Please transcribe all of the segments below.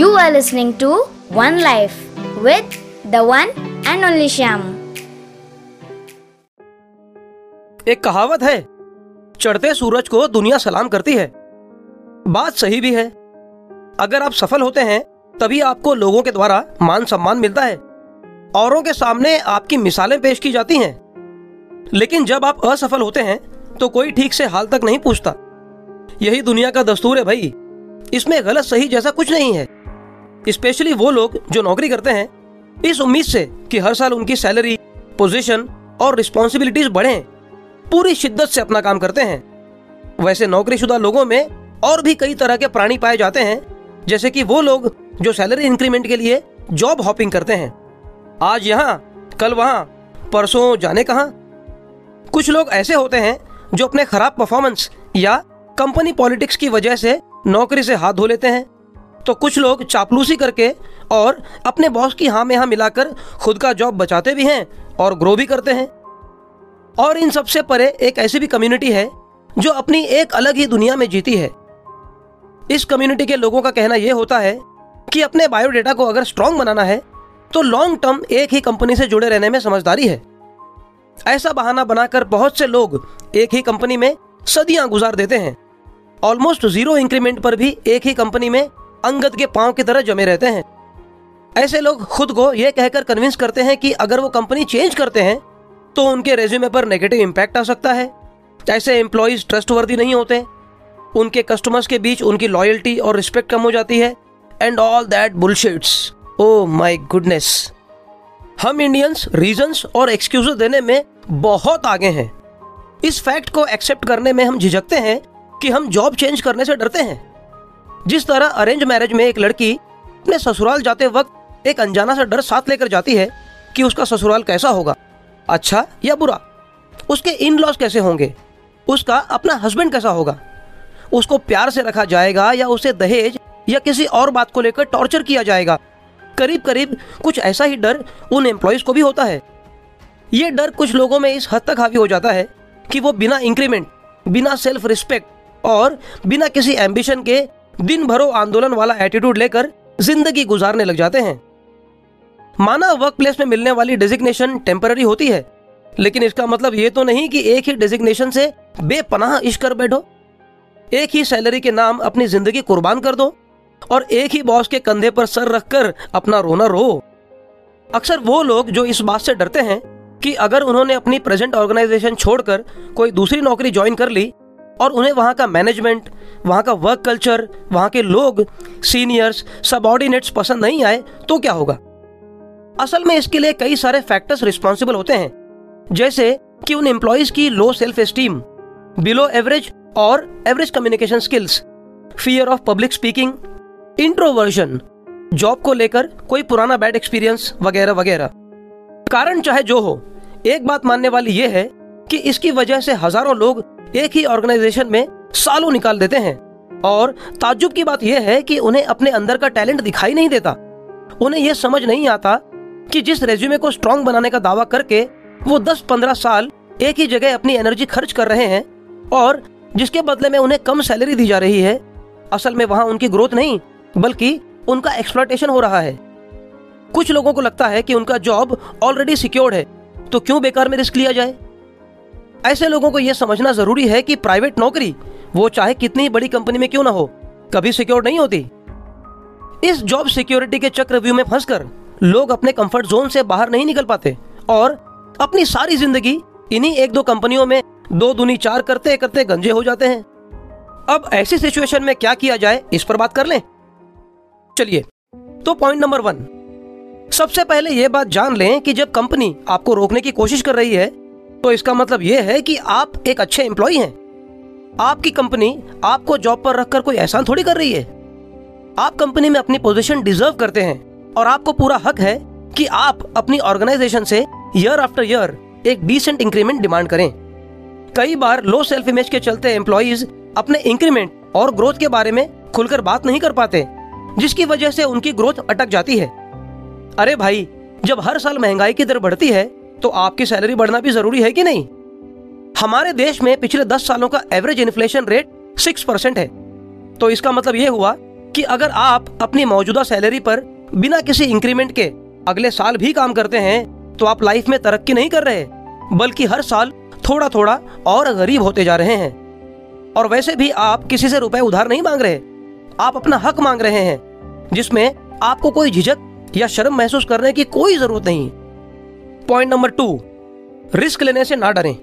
You are listening to One Life with the one and only Shyam. एक कहावत है, चढ़ते सूरज को दुनिया सलाम करती है। बात सही भी है। अगर आप सफल होते हैं, तभी आपको लोगों के द्वारा मान सम्मान मिलता है। औरों के सामने आपकी मिसालें पेश की जाती हैं। लेकिन जब आप असफल होते हैं तो कोई ठीक से हाल तक नहीं पूछता। यही दुनिया का दस्तूर है भाई। इसमें गलत सही जैसा कुछ नहीं है। स्पेशली वो लोग जो नौकरी करते हैं, इस उम्मीद से कि हर साल उनकी सैलरी पोजीशन और रिस्पॉन्सिबिलिटीज बढ़े। पूरी शिद्दत से अपना काम करते हैं। वैसे नौकरीशुदा लोगों में और भी कई तरह के प्राणी पाए जाते हैं, जैसे कि वो लोग जो सैलरी इंक्रीमेंट के लिए जॉब हॉपिंग करते हैं। आज यहाँ, कल वहाँ, परसों जाने कहा? कुछ लोग ऐसे होते हैं जो अपने खराब परफॉर्मेंस या कंपनी पॉलिटिक्स की वजह से नौकरी से हाथ धो लेते हैं। तो कुछ लोग चापलूसी करके और अपने बॉस की हाँ में हाँ मिलाकर खुद का जॉब बचाते भी हैं और ग्रो भी करते हैं। और इन सबसे परे एक ऐसी भी कम्युनिटी है जो अपनी एक अलग ही दुनिया में जीती है। इस कम्युनिटी के लोगों का कहना यह होता है कि अपने बायोडेटा को अगर स्ट्रांग बनाना है तो लॉन्ग टर्म एक ही कंपनी से जुड़े रहने में समझदारी है। ऐसा बहाना बनाकर बहुत से लोग एक ही कंपनी में सदियाँ गुजार देते हैं। ऑलमोस्ट ज़ीरो इंक्रीमेंट पर भी एक ही कंपनी में अंगद के पाँव की तरह जमे रहते हैं। ऐसे लोग खुद को यह कहकर कन्विंस करते हैं कि अगर वो कंपनी चेंज करते हैं तो उनके रेज्यूमे पर नेगेटिव इम्पैक्ट आ सकता है। ऐसे एम्प्लॉयज़ ट्रस्टवर्दी नहीं होते। उनके कस्टमर्स के बीच उनकी लॉयल्टी और रिस्पेक्ट कम हो जाती है। And all that bullshits oh my goodness हम इंडियंस रीजंस और एक्सक्यूज देने में बहुत आगे हैं। इस फैक्ट को एक्सेप्ट करने में हम झिझकते हैं कि हम जॉब चेंज करने से डरते हैं। जिस तरह अरेंज मैरिज में एक लड़की अपने ससुराल जाते वक्त एक अनजाना सा डर साथ लेकर जाती है कि उसका ससुराल कैसा होगा अच्छा या बुरा, उसके इन लॉस कैसे होंगे, उसका अपना हस्बैंड कैसा होगा, उसको प्यार से रखा जाएगा या उसे दहेज या किसी और बात को लेकर टॉर्चर किया जाएगा। करीब करीब कुछ ऐसा ही डर उन एम्प्लॉयज़ को भी होता है। ये डर कुछ लोगों में इस हद तक हावी हो जाता है कि वो बिना इंक्रीमेंट बिना सेल्फ रिस्पेक्ट और बिना किसी एम्बिशन के दिन भरो आंदोलन वाला एटीट्यूड लेकर ज़िंदगी गुजारने लग जाते हैं। माना वर्क प्लेस में मिलने वाली डेजिग्नेशन टेम्पररी होती है, लेकिन इसका मतलब ये तो नहीं कि एक ही डेजिग्नेशन से बेपनाह इश्क कर बैठो। एक ही सैलरी के नाम अपनी ज़िंदगी कुर्बान कर दो और एक ही बॉस के कंधे पर सर रखकर अपना रोना रो। अक्सर वो लोग जो इस बात से डरते हैं कि अगर उन्होंने अपनी प्रेजेंट ऑर्गेनाइजेशन छोड़कर कोई दूसरी नौकरी ज्वाइन कर ली और उन्हें वहाँ का मैनेजमेंट वहाँ का वर्क कल्चर वहाँ के लोग सीनियर्स सबॉर्डिनेट्स पसंद नहीं आए तो क्या होगा? असल में इसके लिए कई सारे फैक्टर्स रिस्पॉन्सिबल होते हैं। जैसे कि उन एम्प्लॉयज़ की low self esteem below average और average communication skills fear of public speaking introversion job को लेकर कोई पुराना बैड एक्सपीरियंस वगैरह वगैरह। कारण चाहे जो हो, एक बात मानने वाली यह है कि इसकी वजह से हज़ारों लोग एक ही ऑर्गेनाइजेशन में सालों निकाल देते हैं। और ताजुब की बात यह है कि उन्हें अपने अंदर का टैलेंट दिखाई नहीं देता। उन्हें यह समझ नहीं आता कि जिस रेज्यूमे को स्ट्रॉन्ग बनाने का दावा करके वो 10-15 साल एक ही जगह अपनी एनर्जी खर्च कर रहे हैं और जिसके बदले में उन्हें कम सैलरी दी जा रही है, असल में वहाँ उनकी ग्रोथ नहीं, बल्कि उनका एक्सप्लॉटेशन हो रहा है। कुछ लोगों को लगता है कि उनका जॉब ऑलरेडी सिक्योर्ड है तो क्यों बेकार में रिस्क लिया जाए? ऐसे लोगों को यह समझना ज़रूरी है कि प्राइवेट नौकरी, वो चाहे कितनी बड़ी कंपनी में क्यों ना हो, कभी सिक्योर नहीं होती। इस जॉब सिक्योरिटी के चक्रव्यूह में फंसकर, लोग अपने कंफर्ट जोन से बाहर नहीं निकल पाते और अपनी सारी ज़िंदगी इन्हीं एक दो कंपनियों में दो दुनी चार करते करते गंजे हो जाते हैं। अब ऐसी सिचुएशन में क्या किया जाए, इस पर बात कर लें। चलिए तो पॉइंट नंबर वन सबसे पहले यह बात जान लें कि जब कंपनी आपको रोकने की कोशिश कर रही है तो इसका मतलब यह है कि आप एक अच्छे एम्प्लॉय हैं। आपकी कंपनी आपको जॉब पर रखकर कोई एहसान थोड़ी कर रही है। आप कंपनी में अपनी पोजीशन डिजर्व करते हैं और आपको पूरा हक है कि आप अपनी ऑर्गेनाइजेशन से ईयर आफ्टर ईयर एक डिसेंट इंक्रीमेंट डिमांड करें। कई बार लो सेल्फ इमेज के चलते एम्प्लॉयज़ अपने इंक्रीमेंट और ग्रोथ के बारे में खुलकर बात नहीं कर पाते, जिसकी वजह से उनकी ग्रोथ अटक जाती है। अरे भाई, जब हर साल महँगाई की दर बढ़ती है तो आपकी सैलरी बढ़ना भी ज़रूरी है कि नहीं? हमारे देश में पिछले दस सालों का average inflation rate six percent है। तो इसका मतलब यह हुआ कि अगर आप अपनी मौजूदा सैलरी पर बिना किसी इंक्रीमेंट के अगले साल भी काम करते हैं तो आप लाइफ में तरक्की नहीं कर रहे, बल्कि हर साल थोड़ा थोड़ा और गरीब होते जा रहे हैं। और वैसे भी आप किसी से रुपए उधार नहीं मांग रहे, आप अपना हक मांग रहे हैं, जिसमें आपको कोई झिझक या शर्म महसूस करने की कोई ज़रूरत नहीं। Point number two. रिस्क लेने से ना डरें।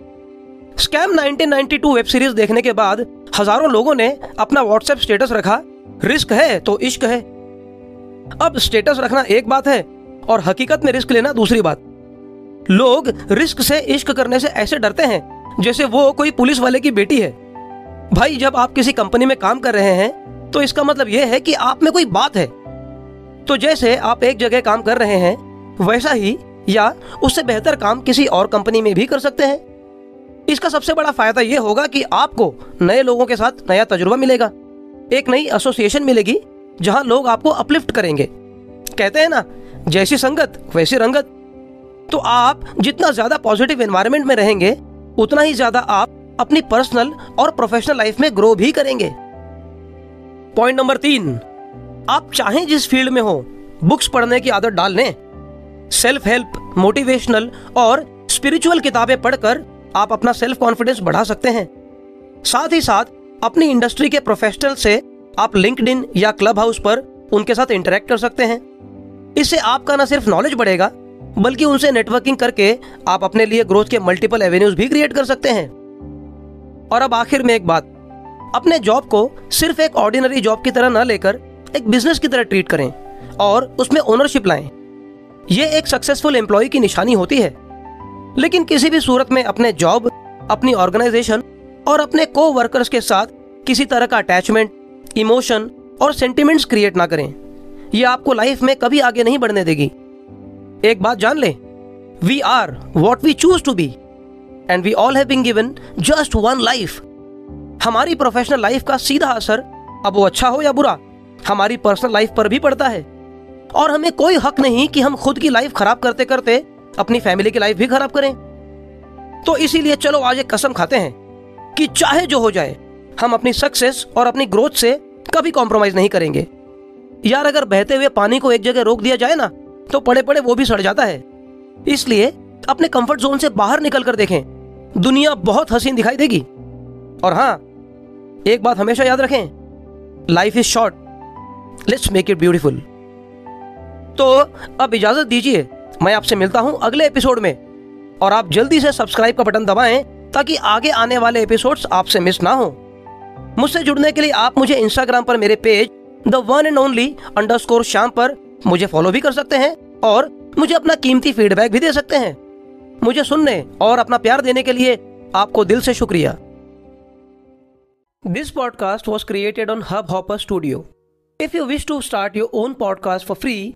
स्कैम 1992 वेब सीरीज़ देखने के बाद हज़ारों लोगों ने अपना व्हाट्सएप स्टेटस रखा। रिस्क है तो इश्क है। अब स्टेटस रखना एक बात है और हकीकत में रिस्क लेना दूसरी बात। लोग रिस्क से इश्क करने से ऐसे डरते हैं जैसे वो कोई पुलिस वाले की बेटी है। भाई, जब आप किसी कंपनी में काम कर रहे हैं तो इसका मतलब यह है कि आप में कोई बात है। तो जैसे आप एक जगह काम कर रहे हैं, वैसा ही या उससे बेहतर काम किसी और कंपनी में भी कर सकते हैं। इसका सबसे बड़ा फ़ायदा यह होगा कि आपको नए लोगों के साथ नया तजुर्बा मिलेगा। एक नई एसोसिएशन मिलेगी, जहाँ लोग आपको अपलिफ्ट करेंगे। कहते हैं ना, जैसी संगत, वैसी रंगत। तो आप जितना ज़्यादा पॉजिटिव एनवायरमेंट में रहेंगे, उतना ही ज़्यादा आप अपनी पर्सनल और प्रोफेशनल लाइफ में ग्रो भी करेंगे। पॉइंट नंबर तीन, आप चाहे जिस फ़ील्ड में हो बुक्स पढ़ने की आदत डाल लें। सेल्फ हेल्प मोटिवेशनल और स्पिरिचुअल किताबें पढ़कर आप अपना सेल्फ कॉन्फिडेंस बढ़ा सकते हैं। साथ ही साथ, अपनी इंडस्ट्री के प्रोफेशनल से आप लिंक्डइन या क्लब हाउस पर उनके साथ इंटरेक्ट कर सकते हैं। इससे आपका न सिर्फ़ नॉलेज बढ़ेगा, बल्कि उनसे नेटवर्किंग करके आप अपने लिए ग्रोथ के मल्टीपल एवेन्यूज भी क्रिएट कर सकते हैं। और अब आखिर में एक बात, अपने जॉब को सिर्फ़ एक ऑर्डिनरी जॉब की तरह न लेकर एक बिज़नेस की तरह ट्रीट करें और उसमें ओनरशिप लाएँ। यह एक सक्सेसफुल एम्प्लॉय की निशानी होती है। लेकिन किसी भी सूरत में अपने जॉब अपनी ऑर्गेनाइजेशन और अपने को वर्कर्स के साथ किसी तरह का अटैचमेंट इमोशन और सेंटिमेंट्स क्रिएट ना करें। यह आपको लाइफ में कभी आगे नहीं बढ़ने देगी। एक बात जान ले we are what we choose to be and we all have been given just one life हमारी प्रोफेशनल लाइफ का सीधा असर, अब वो अच्छा हो या बुरा, हमारी पर्सनल लाइफ पर भी पड़ता है। और हमें कोई हक नहीं कि हम खुद की लाइफ खराब करते करते अपनी फैमिली की लाइफ भी खराब करें। तो इसीलिए चलो आज एक कसम खाते हैं कि चाहे जो हो जाए, हम अपनी सक्सेस और अपनी ग्रोथ से कभी कॉम्प्रोमाइज नहीं करेंगे। यार अगर बहते हुए पानी को एक जगह रोक दिया जाए ना तो पड़े पड़े वो भी सड़ जाता है। इसलिए अपने कंफर्ट जोन से बाहर निकल कर देखें। दुनिया बहुत हसीन दिखाई देगी। और हाँ एक बात हमेशा याद रखें life is short let's make it beautiful तो अब इजाज़त दीजिए। मैं आपसे मिलता हूँ अगले एपिसोड में। और आप जल्दी से सब्सक्राइब का बटन दबाएँ ताकि आगे आने वाले एपिसोड्स आपसे मिस ना हो। मुझसे जुड़ने के लिए आप मुझे इंस्टाग्राम पर मेरे page the one and only underscore शाम पर मुझे फॉलो भी कर सकते हैं और मुझे अपना कीमती फीडबैक भी दे सकते हैं। मुझे सुनने और अपना प्यार देने के लिए आपको दिल से शुक्रिया। This podcast was created on Hubhopper studio if you wish to start your own podcast for free